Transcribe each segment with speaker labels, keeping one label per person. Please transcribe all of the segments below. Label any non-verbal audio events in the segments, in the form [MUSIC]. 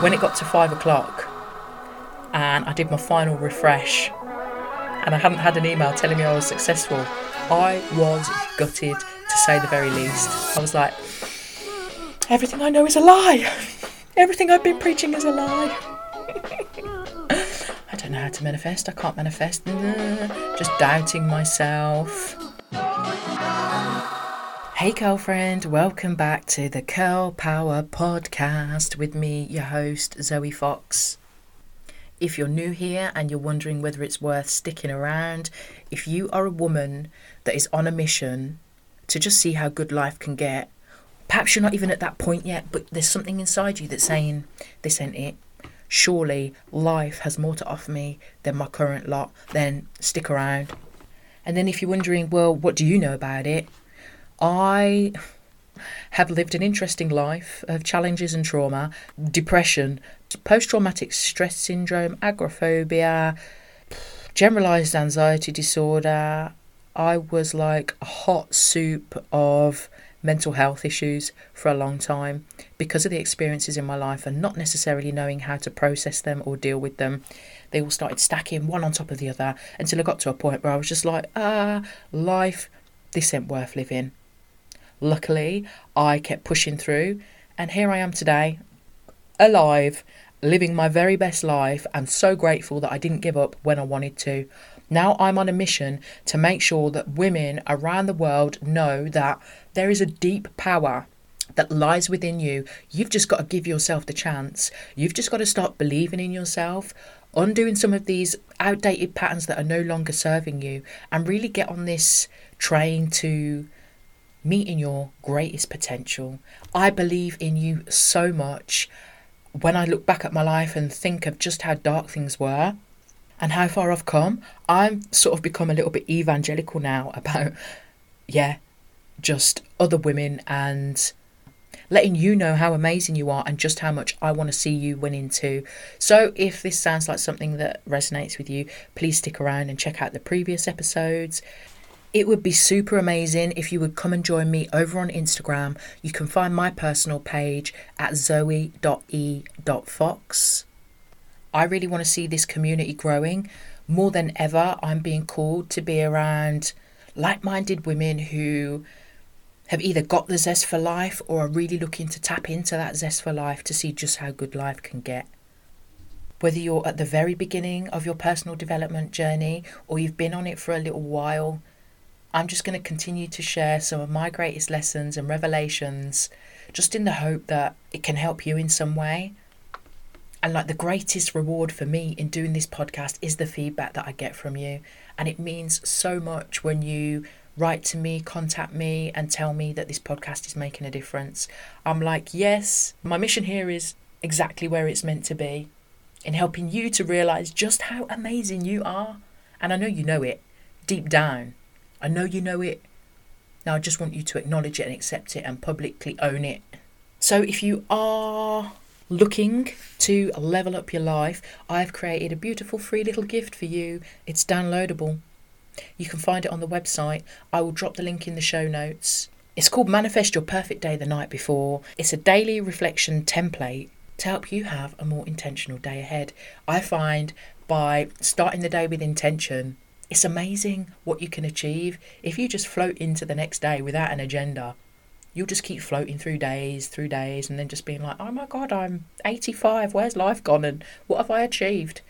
Speaker 1: when it got to five o'clock and I did my final refresh and I hadn't had an email telling me I was successful, I was gutted to say the very least. I was like, everything I know is a lie. [LAUGHS] Everything I've been preaching is a lie. [LAUGHS] I don't know how to manifest. I can't manifest. Just doubting myself. Hey, girlfriend, welcome back to the Curl Power Podcast with me, your host, Zoe Fox. If you're new here and you're wondering whether it's worth sticking around, if you are a woman that is on a mission to just see how good life can get, perhaps you're not even at that point yet, but there's something inside you that's saying, This ain't it. Surely life has more to offer me than my current lot, then stick around. And then if you're wondering, well, what do you know about it? I have lived an interesting life of challenges and trauma, depression, post traumatic stress syndrome, agoraphobia, generalized anxiety disorder. I was like a hot soup of mental health issues for a long time because of the experiences in my life and not necessarily knowing how to process them or deal with them. They all started stacking one on top of the other until I got to a point where I was just like, ah, life, this ain't worth living. Luckily, I kept pushing through, and here I am today, alive, living my very best life, and so grateful that I didn't give up when I wanted to. Now I'm on a mission to make sure that women around the world know that there is a deep power that lies within you. You've just got to give yourself the chance. You've just got to start believing in yourself, undoing some of these outdated patterns that are no longer serving you, and really get on this train to meeting your greatest potential. I believe in you so much. When I look back at my life and think of just how dark things were and how far I've come, I'm sort of become a little bit evangelical now [LAUGHS] about, yeah, just other women and letting you know how amazing you are and just how much I want to see you winning too. So, if this sounds like something that resonates with you, please stick around and check out the previous episodes. It would be super amazing if you would come and join me over on Instagram. You can find my personal page at zoe.e.fox. I really want to see this community growing. More than ever, I'm being called to be around like minded women who have either got the zest for life or are really looking to tap into that zest for life to see just how good life can get. Whether you're at the very beginning of your personal development journey or you've been on it for a little while, I'm just going to continue to share some of my greatest lessons and revelations just in the hope that it can help you in some way. And like the greatest reward for me in doing this podcast is the feedback that I get from you. And it means so much when you write to me, contact me, and tell me that this podcast is making a difference. I'm like, yes, my mission here is exactly where it's meant to be in helping you to realize just how amazing you are. And I know you know it deep down. I know you know it. Now I just want you to acknowledge it and accept it and publicly own it. So if you are looking to level up your life, I've created a beautiful free little gift for you. It's downloadable. You can find it on the website. I will drop the link in the show notes. It's called Manifest Your Perfect Day the Night Before. It's a daily reflection template to help you have a more intentional day ahead. I find by starting the day with intention, it's amazing what you can achieve if you just float into the next day without an agenda. You'll just keep floating through days, through days, and then just being like, oh my God, I'm 85. Where's life gone? And what have I achieved?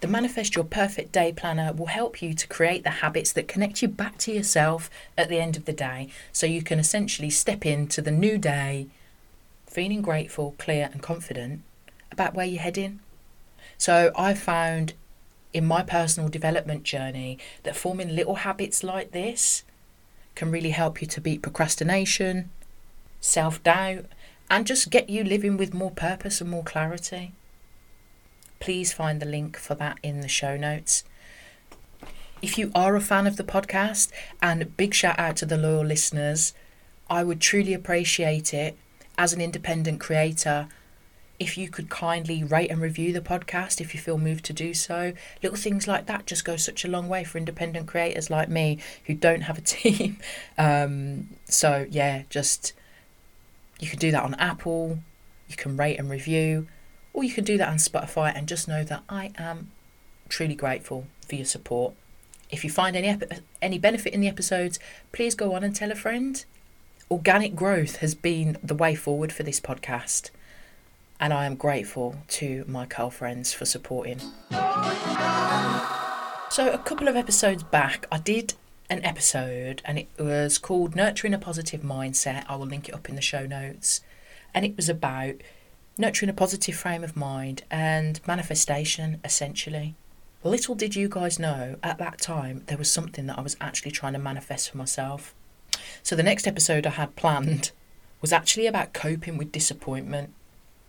Speaker 1: The Manifest Your Perfect Day Planner will help you to create the habits that connect you back to yourself at the end of the day so you can essentially step into the new day feeling grateful, clear, and confident about where you're heading. So I found in my personal development journey that forming little habits like this can really help you to beat procrastination, self doubt, and just get you living with more purpose and more clarity. Please find the link for that in the show notes. If you are a fan of the podcast, and big shout out to the loyal listeners, I would truly appreciate it as an independent creator if you could kindly rate and review the podcast if you feel moved to do so. Little things like that just go such a long way for independent creators like me who don't have a [LAUGHS] team. Um, so, yeah, just you can do that on Apple, you can rate and review, or you can do that on Spotify and just know that I am truly grateful for your support. If you find any ep- any benefit in the episodes, please go on and tell a friend. Organic growth has been the way forward for this podcast, and I am grateful to my curl friends for supporting. So, a couple of episodes back, I did an episode and it was called Nurturing a Positive Mindset. I will link it up in the show notes. And it was about nurturing a positive frame of mind and manifestation, essentially. Little did you guys know at that time there was something that I was actually trying to manifest for myself. So, the next episode I had planned was actually about coping with disappointment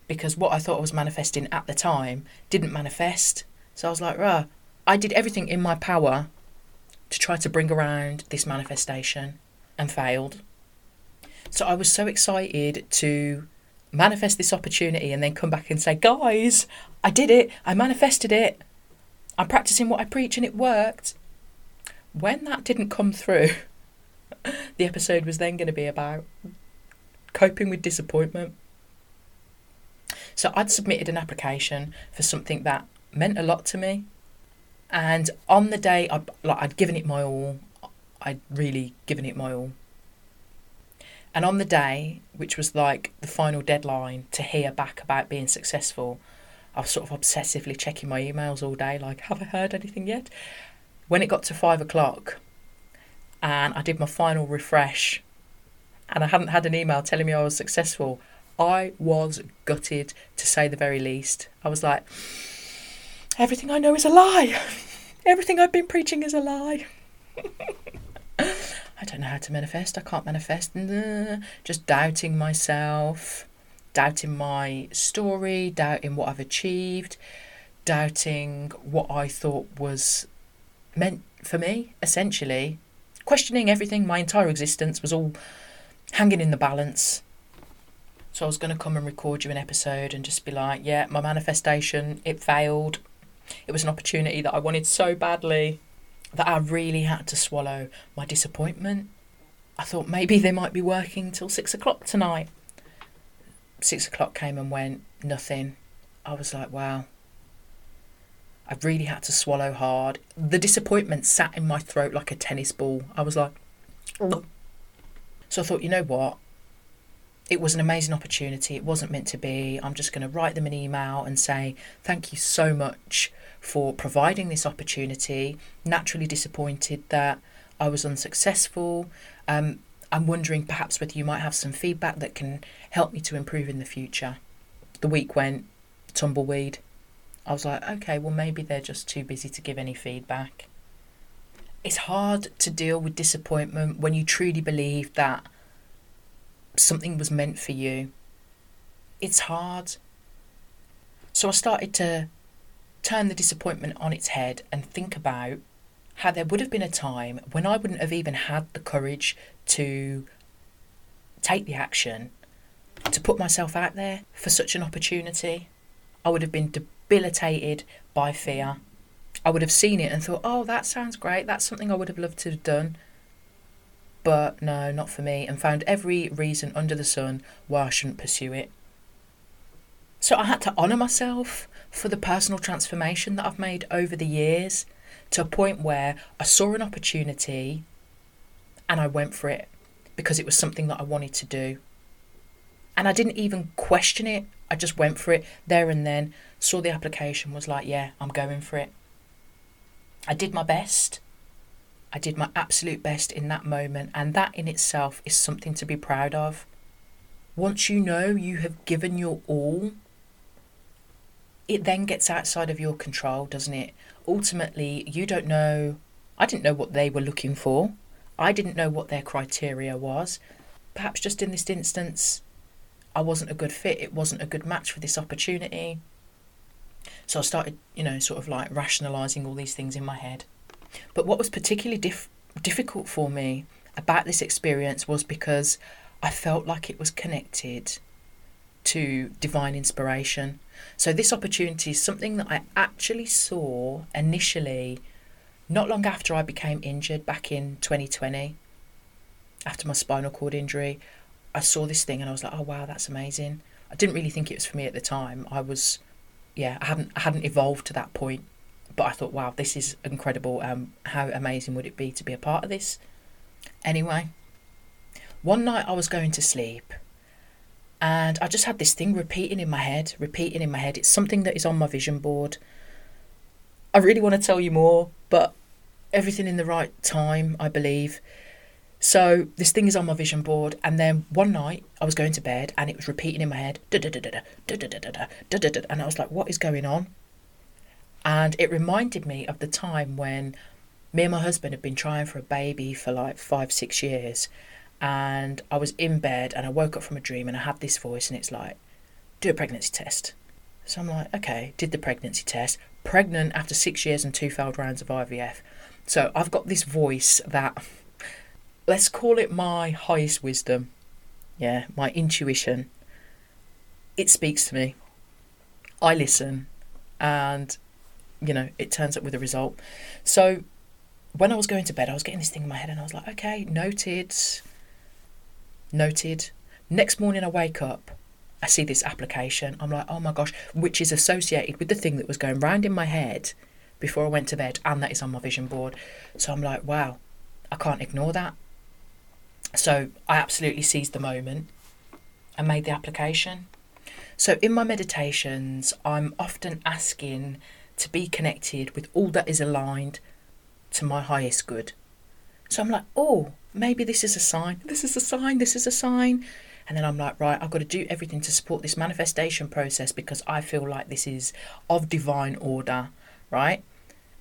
Speaker 1: because what I thought I was manifesting at the time didn't manifest. So I was like, rah, I did everything in my power to try to bring around this manifestation and failed. So I was so excited to manifest this opportunity and then come back and say, guys, I did it, I manifested it, I'm practicing what I preach and it worked. When that didn't come through, [LAUGHS] the episode was then going to be about coping with disappointment. So I'd submitted an application for something that meant a lot to me. And on the day, I, like, I'd given it my all. I'd really given it my all. And on the day, which was like the final deadline to hear back about being successful, I was sort of obsessively checking my emails all day, like, have I heard anything yet? When it got to five o'clock and I did my final refresh and I hadn't had an email telling me I was successful, I was gutted to say the very least. I was like, everything I know is a lie. [LAUGHS] Everything I've been preaching is a lie. [LAUGHS] I don't know how to manifest. I can't manifest. Just doubting myself, doubting my story, doubting what I've achieved, doubting what I thought was meant for me, essentially. Questioning everything, my entire existence was all hanging in the balance. So I was going to come and record you an episode and just be like, yeah, my manifestation, it failed. It was an opportunity that I wanted so badly that I really had to swallow my disappointment. I thought maybe they might be working till six o'clock tonight. Six o'clock came and went, nothing. I was like, wow. I really had to swallow hard. The disappointment sat in my throat like a tennis ball. I was like, oh. so I thought, you know what? It was an amazing opportunity. It wasn't meant to be. I'm just going to write them an email and say, thank you so much for providing this opportunity. Naturally disappointed that I was unsuccessful. Um, I'm wondering perhaps whether you might have some feedback that can help me to improve in the future. The week went tumbleweed. I was like, okay, well, maybe they're just too busy to give any feedback. It's hard to deal with disappointment when you truly believe that something was meant for you. It's hard. So I started to turn the disappointment on its head and think about how there would have been a time when I wouldn't have even had the courage to take the action to put myself out there for such an opportunity. I would have been debilitated by fear. I would have seen it and thought, oh, that sounds great. That's something I would have loved to have done. But no, not for me, and found every reason under the sun why I shouldn't pursue it. So I had to honour myself for the personal transformation that I've made over the years to a point where I saw an opportunity and I went for it because it was something that I wanted to do. And I didn't even question it, I just went for it there and then, saw the application, was like, yeah, I'm going for it. I did my best. I did my absolute best in that moment, and that in itself is something to be proud of. Once you know you have given your all it then gets outside of your control, doesn't it? Ultimately, you don't know. I didn't know what they were looking for. I didn't know what their criteria was. Perhaps just in this instance, I wasn't a good fit. It wasn't a good match for this opportunity. So I started, you know, sort of like rationalizing all these things in my head. But what was particularly dif- difficult for me about this experience was because I felt like it was connected to divine inspiration. So, this opportunity is something that I actually saw initially not long after I became injured back in 2020, after my spinal cord injury. I saw this thing and I was like, oh wow, that's amazing. I didn't really think it was for me at the time. I was, yeah, I hadn't I hadn't evolved to that point. But I thought, wow, this is incredible. Um, how amazing would it be to be a part of this? Anyway, one night I was going to sleep and I just had this thing repeating in my head, repeating in my head. It's something that is on my vision board. I really want to tell you more, but everything in the right time, I believe. So this thing is on my vision board, and then one night I was going to bed and it was repeating in my head, and I was like, "What is going on?" And it reminded me of the time when me and my husband had been trying for a baby for like five, six years, and I was in bed and I woke up from a dream and I had this voice and it's like, "Do a pregnancy test." So I'm like, "Okay," did the pregnancy test. Pregnant after six years and two failed rounds of IVF. So I've got this voice that let's call it my highest wisdom. Yeah, my intuition. It speaks to me. I listen and you know, it turns up with a result. So when I was going to bed, I was getting this thing in my head and I was like, okay, noted. Noted. Next morning I wake up, I see this application. I'm like, oh my gosh, which is associated with the thing that was going round in my head before I went to bed and that is on my vision board. So I'm like, wow, I can't ignore that. So I absolutely seized the moment and made the application. So in my meditations, I'm often asking to be connected with all that is aligned to my highest good. So I'm like, oh, maybe this is a sign. This is a sign. This is a sign. And then I'm like, right, I've got to do everything to support this manifestation process because I feel like this is of divine order, right?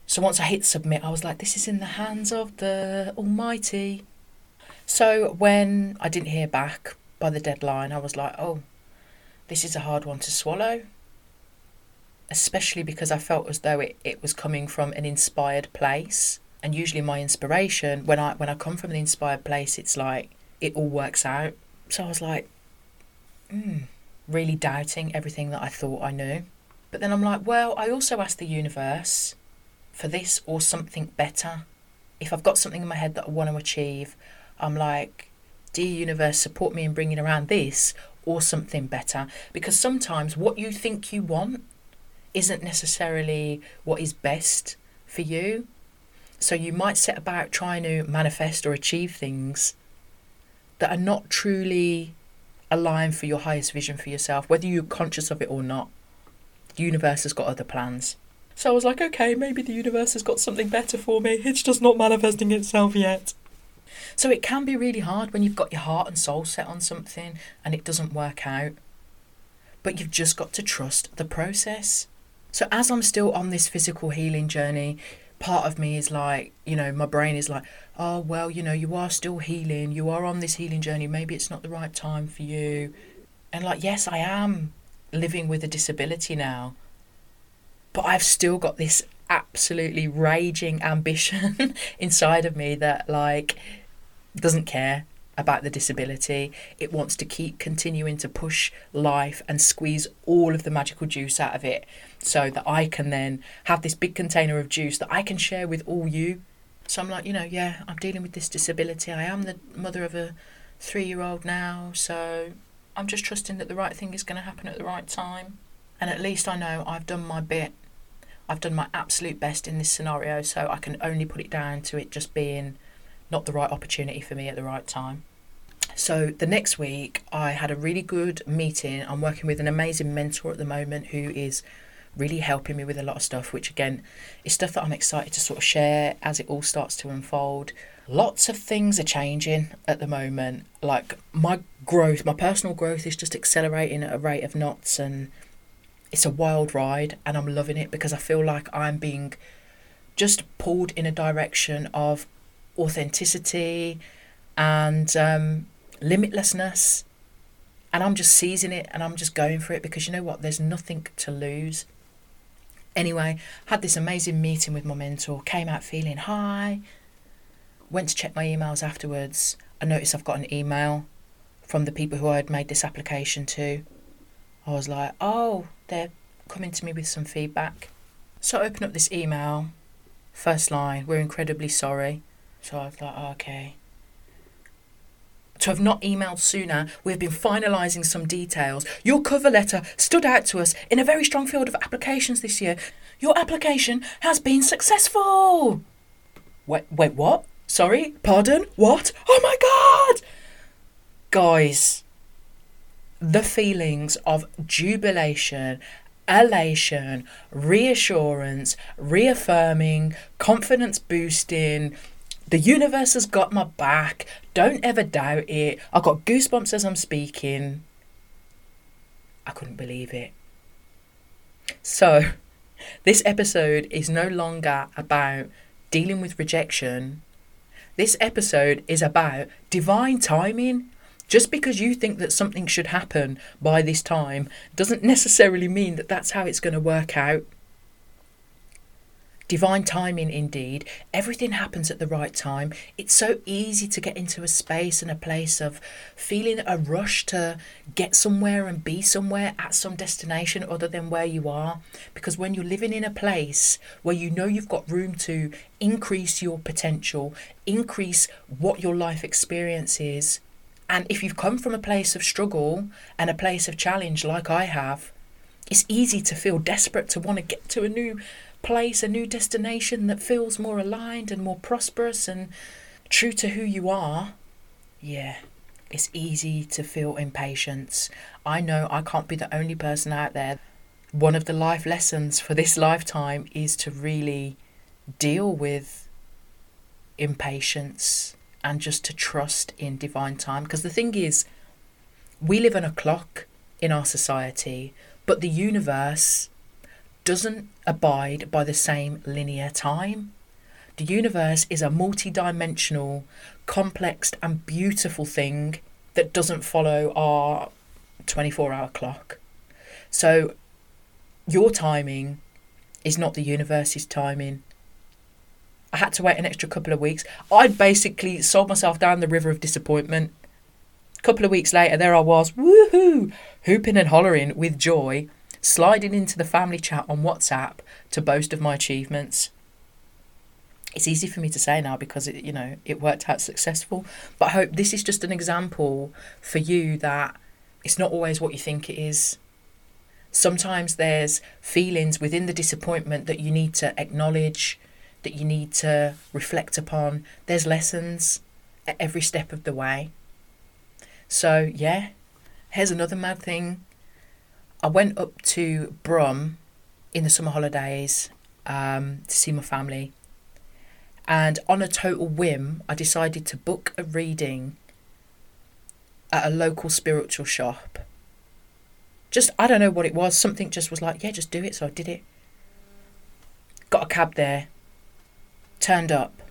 Speaker 1: So once I hit submit, I was like, this is in the hands of the Almighty. So when I didn't hear back by the deadline, I was like, oh, this is a hard one to swallow. Especially because I felt as though it, it was coming from an inspired place. And usually my inspiration, when I when I come from an inspired place, it's like it all works out. So I was like, mm, really doubting everything that I thought I knew. But then I'm like, well, I also asked the universe for this or something better. If I've got something in my head that I want to achieve, I'm like, dear universe, support me in bringing around this or something better. Because sometimes what you think you want isn't necessarily what is best for you. So you might set about trying to manifest or achieve things that are not truly aligned for your highest vision for yourself, whether you're conscious of it or not. The universe has got other plans. So I was like, okay, maybe the universe has got something better for me. It's just not manifesting itself yet. So it can be really hard when you've got your heart and soul set on something and it doesn't work out. But you've just got to trust the process. So as I'm still on this physical healing journey, part of me is like, you know, my brain is like, oh, well, you know, you are still healing. You are on this healing journey. Maybe it's not the right time for you. And like, yes, I am living with a disability now. But I've still got this absolutely raging ambition [LAUGHS] inside of me that, like, doesn't care about the disability. It wants to keep continuing to push life and squeeze all of the magical juice out of it so that I can then have this big container of juice that I can share with all you. So I'm like, you know, yeah, I'm dealing with this disability. I am the mother of a three year old now, so I'm just trusting that the right thing is going to happen at the right time. And at least I know I've done my bit. I've done my absolute best in this scenario, so I can only put it down to it just being not the right opportunity for me at the right time. So the next week, I had a really good meeting. I'm working with an amazing mentor at the moment who is really helping me with a lot of stuff, which again is stuff that I'm excited to sort of share as it all starts to unfold. Lots of things are changing at the moment. Like my growth, my personal growth is just accelerating at a rate of knots, and it's a wild ride, and I'm loving it because I feel like I'm being just pulled in a direction of authenticity and um, limitlessness. And I'm just seizing it and I'm just going for it because you know what? There's nothing to lose. Anyway, had this amazing meeting with my mentor, came out feeling high, went to check my emails afterwards. I noticed I've got an email from the people who I had made this application to. I was like, oh, they're coming to me with some feedback. So I open up this email. First line, we're incredibly sorry. So I like, oh, okay. to have not emailed sooner. We've been finalising some details. Your cover letter stood out to us in a very strong field of applications this year. Your application has been successful. Wait, wait, what? Sorry? Pardon? What? Oh my god! Guys, the feelings of jubilation, elation, reassurance, reaffirming, confidence boosting. The universe has got my back. Don't ever doubt it. I got goosebumps as I'm speaking. I couldn't believe it. So, [LAUGHS] this episode is no longer about dealing with rejection. This episode is about divine timing just because you think that something should happen by this time doesn't [LAUGHS] necessarily mean that that's how it's going to work out. Divine timing, indeed. Everything happens at the right time. It's so easy to get into a space and a place of feeling a rush to get somewhere and be somewhere at some destination other than where you are. Because when you're living in a place where you know you've got room to increase your potential, increase what your life experience is, and if you've come from a place of struggle and a place of challenge like I have, it's easy to feel desperate to want to get to a new place, a new destination that feels more aligned and more prosperous and true to who you are. Yeah, it's easy to feel impatience. I know I can't be the only person out there. One of the life lessons for this [LAUGHS] lifetime is to really deal with impatience and just to trust in divine time. Because the thing is, we live on a clock in our society, but the universe doesn't abide by the same linear time. The universe is a multi dimensional, complex, and beautiful thing that doesn't follow our 24 hour clock. So, your timing is not the universe's timing. I had to wait an extra couple of weeks. I'd basically sold myself down the river of disappointment. A couple of weeks later, there I was, woohoo, hooping and hollering with joy, sliding into the family chat on WhatsApp to boast of my achievements. It's easy for me to say now because it, you know, it worked out successful. But I hope this is just an example for you that it's not always what you think it is. Sometimes there's feelings within the disappointment that you need to acknowledge that you need to reflect upon. There's lessons at every step of the way. So, yeah, here's another mad thing. I went up to Brum in the summer holidays um, to see my family. And on a total whim, I decided to book a reading at a local spiritual shop. Just, I don't know what it was. Something just was like, yeah, just do it. So I did it. Got a cab there, turned up.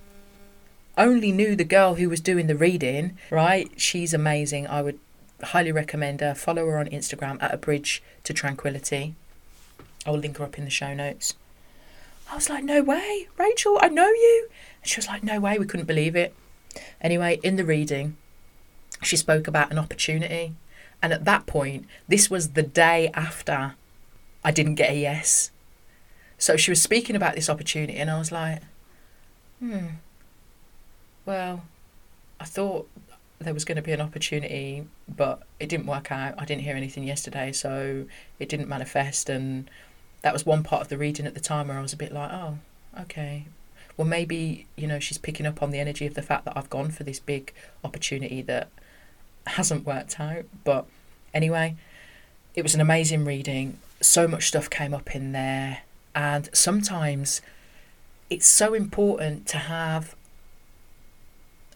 Speaker 1: Only knew the girl who was doing the reading, right? She's amazing. I would highly recommend her. Follow her on Instagram at a bridge to tranquility. I will link her up in the show notes. I was like, no way, Rachel, I know you. And she was like, no way, we couldn't believe it. Anyway, in the reading, she spoke about an opportunity. And at that point, this was the day after I didn't get a yes. So she was speaking about this opportunity, and I was like, Hmm. Well, I thought there was going to be an opportunity, but it didn't work out. I didn't hear anything yesterday, so it didn't manifest. And that was one part of the reading at the time where I was a bit like, oh, okay. Well, maybe, you know, she's picking up on the energy of the fact that I've gone for this big opportunity that hasn't worked out. But anyway, it was an amazing reading. So much stuff came up in there. And sometimes it's so important to have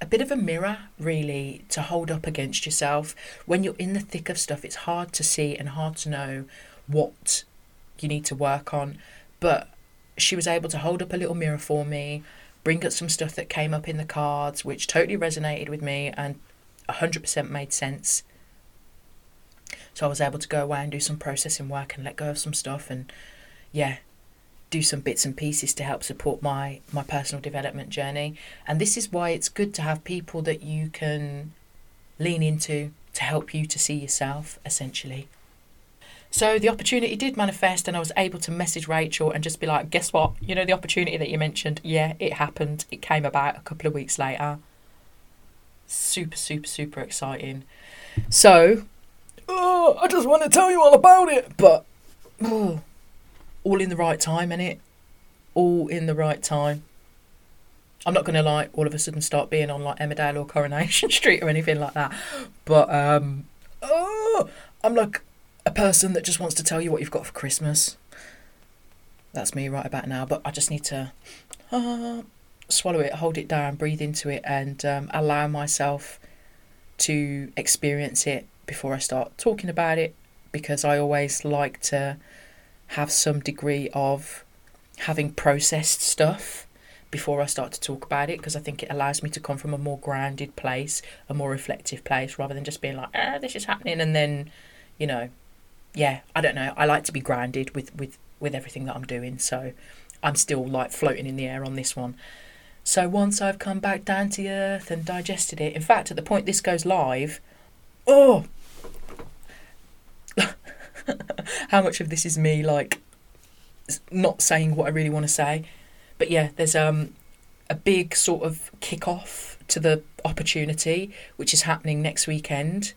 Speaker 1: a bit of a mirror, really, to hold up against yourself. When you're in the thick of stuff, it's hard to see and hard to know what you need to work on. But she was able to hold up a little mirror for me, bring up some stuff that came up in the cards, which totally resonated with me and 100% made sense. So I was able to go away and do some processing work and let go of some stuff. And yeah, do some bits and pieces to help support my my personal development journey. And this is why it's good to have people that you can lean into to help you to see yourself essentially. So the opportunity did manifest and I was able to message Rachel and just be like guess what? You know the opportunity that you mentioned? Yeah it happened. It came about a couple of weeks later. Super, super, super exciting. So, oh, I just want to tell you all about it, but oh, all in the right time, innit? All in the right time. I'm not gonna like all of a sudden start being on like Emmerdale or Coronation [LAUGHS] Street or anything like that, but um, oh, I'm like a person that just wants to tell you what you've got for Christmas. That's me right about now, but I just need to uh, swallow it, hold it down, breathe into it, and um, allow myself to experience it before I start talking about it because I always like to have some degree of having processed stuff before I start to talk about it because I think it allows me to come from a more grounded place, a more reflective place, rather than just being like, ah, this is happening, and then, you know, yeah, I don't know. I like to be grounded with with with everything that I'm doing, so I'm still like floating in the air on this one. So once I've come back down to earth and digested it, in fact, at the point this goes live, oh, [LAUGHS] how much of this is me like not saying what I really want to say? But yeah, there's um a big sort of kick off to the opportunity, which is happening next weekend.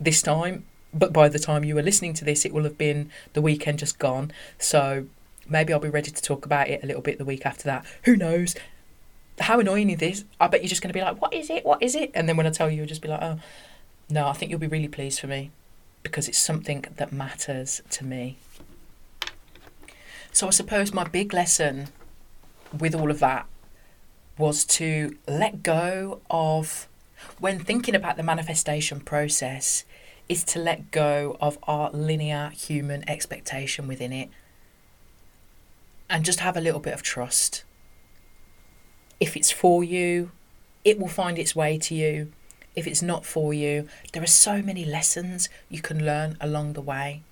Speaker 1: This time, but by the time you were listening to this, it will have been the weekend just gone. So maybe I'll be ready to talk about it a little bit the week after that. Who knows? How annoying is this? I bet you're just going to be like, what is it? What is it? And then when I tell you, you'll just be like, oh, no, I think you'll be really pleased for me because it's something that matters to me. So I suppose my big lesson with all of that was to let go of when thinking about the manifestation process is to let go of our linear human expectation within it and just have a little bit of trust. If it's for you, it will find its way to you. If it's not for you, there are so many lessons you can learn along the way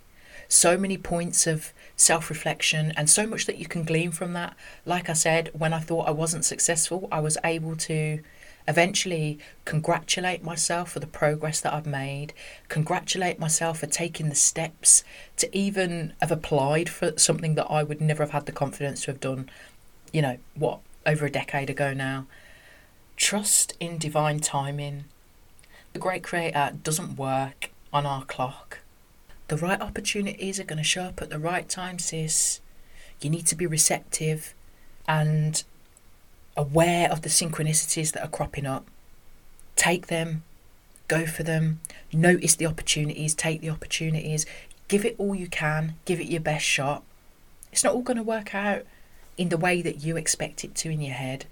Speaker 1: so many points of self reflection and so much that you can glean from that. Like I said, when I thought I wasn't successful, I was able to eventually congratulate myself for the progress that I've made, congratulate myself for taking the steps to even have applied for something that I would never have had the confidence to have done, you know, what, over a decade ago now. Trust in divine timing. The great creator doesn't work on our clock. The right opportunities are going to show up at the right time, sis. You need to be receptive and aware of the synchronicities that are cropping up. Take them, go for them, notice the opportunities, take the opportunities, give it all you can, give it your best shot. It's not all going to work out in the way that you expect it to in your head,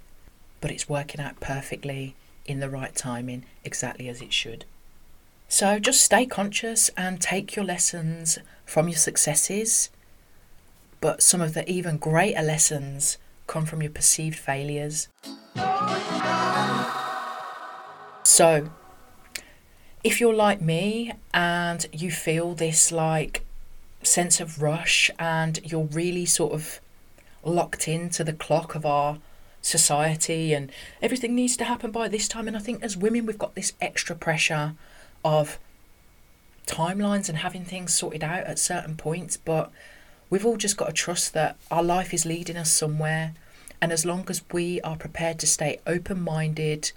Speaker 1: but it's working out perfectly in the right timing, exactly as it should. So just stay conscious and take your lessons from your successes, but some of the even greater lessons come from your perceived failures. So, if you're like me and you feel this like sense of rush and you're really sort of locked into the clock of our society and everything needs to happen by this time, and I think as women, we've got this extra pressure of timelines and having things sorted out at certain points, but we've all just got to trust that our life is leading us somewhere. And as long as we are prepared to stay open minded,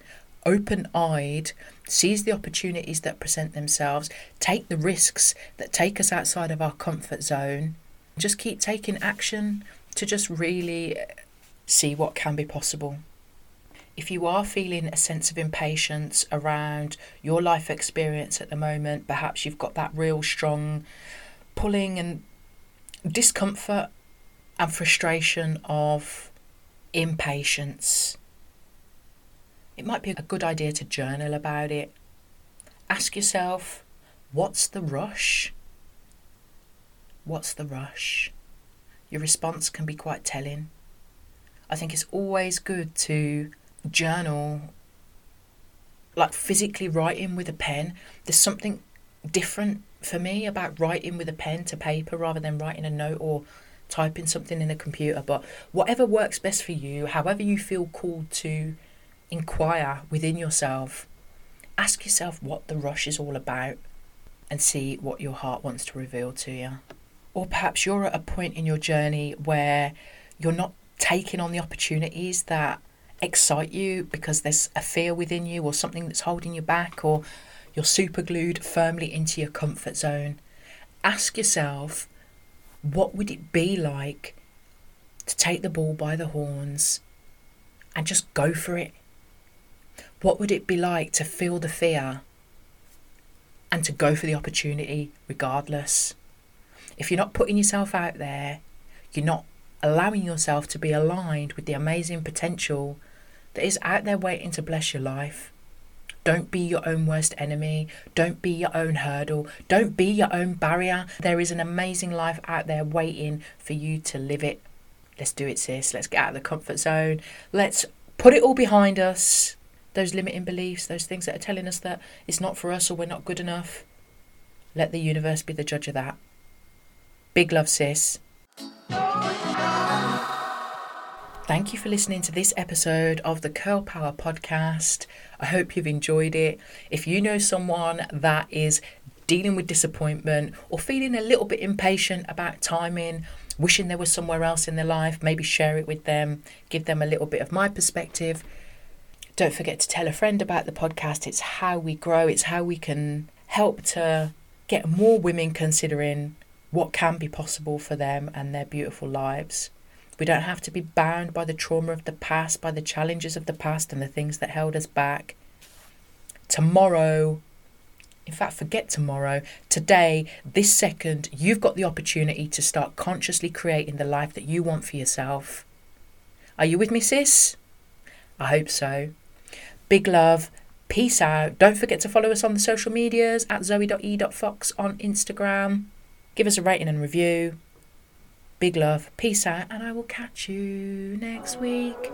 Speaker 1: open eyed, seize the opportunities that present themselves, take the risks that take us outside of our comfort zone, just keep taking action to just really see what can be possible if you are feeling a sense of impatience around your life experience at the moment, perhaps you've got that real strong pulling and discomfort and frustration of impatience, it might be a good idea to journal about it. Ask yourself, what's the rush? What's the rush? Your response can be quite telling. I think it's always good to journal, like physically writing with a pen, there's something different for me about writing with a pen to paper rather than writing a note or typing something in a computer. But whatever works best for you, however you feel called to inquire within yourself, ask yourself what the rush is all about and see what your heart wants to reveal to you. Or perhaps you're at a point in your journey where you're not taking on the opportunities that excite you because there's a fear within you or something that's holding you back or you're super glued firmly into your comfort zone, ask yourself what would it be like to take the bull by the horns and just go for it? What would it be like to feel the fear and to go for the opportunity regardless? If you're not putting yourself out there, you're not allowing yourself to be aligned with the amazing potential that is out there waiting to bless your life. Don't be your own worst enemy. Don't be your own hurdle. Don't be your own barrier. There is an amazing life out there waiting for you to live it. Let's do it, sis. Let's get out of the comfort zone. Let's put it all behind us. Those limiting beliefs, those things that are telling us that it's not for us or we're not good enough. Let the universe be the judge of that. Big love, sis. Thank you for listening to this episode of the Curl Power podcast. I hope you've enjoyed it. If you know someone that is dealing with disappointment or feeling a little bit impatient about timing, wishing there was somewhere else in their life, maybe share it with them, give them a little bit of my perspective. Don't forget to tell a friend about the podcast. It's how we grow, it's how we can help to get more women considering what can be possible for them and their beautiful lives. We don't have to be bound by the trauma of the past, by the challenges of the past and the things that held us back. Tomorrow, in fact, forget tomorrow, today, this second, you've got the opportunity to start consciously creating the life that you want for yourself. Are you with me, sis? I hope so. Big love. Peace out. Don't forget to follow us on the social medias at zoe.e.fox on Instagram. Give us a rating and review. Big love, peace out, and I will catch you next week.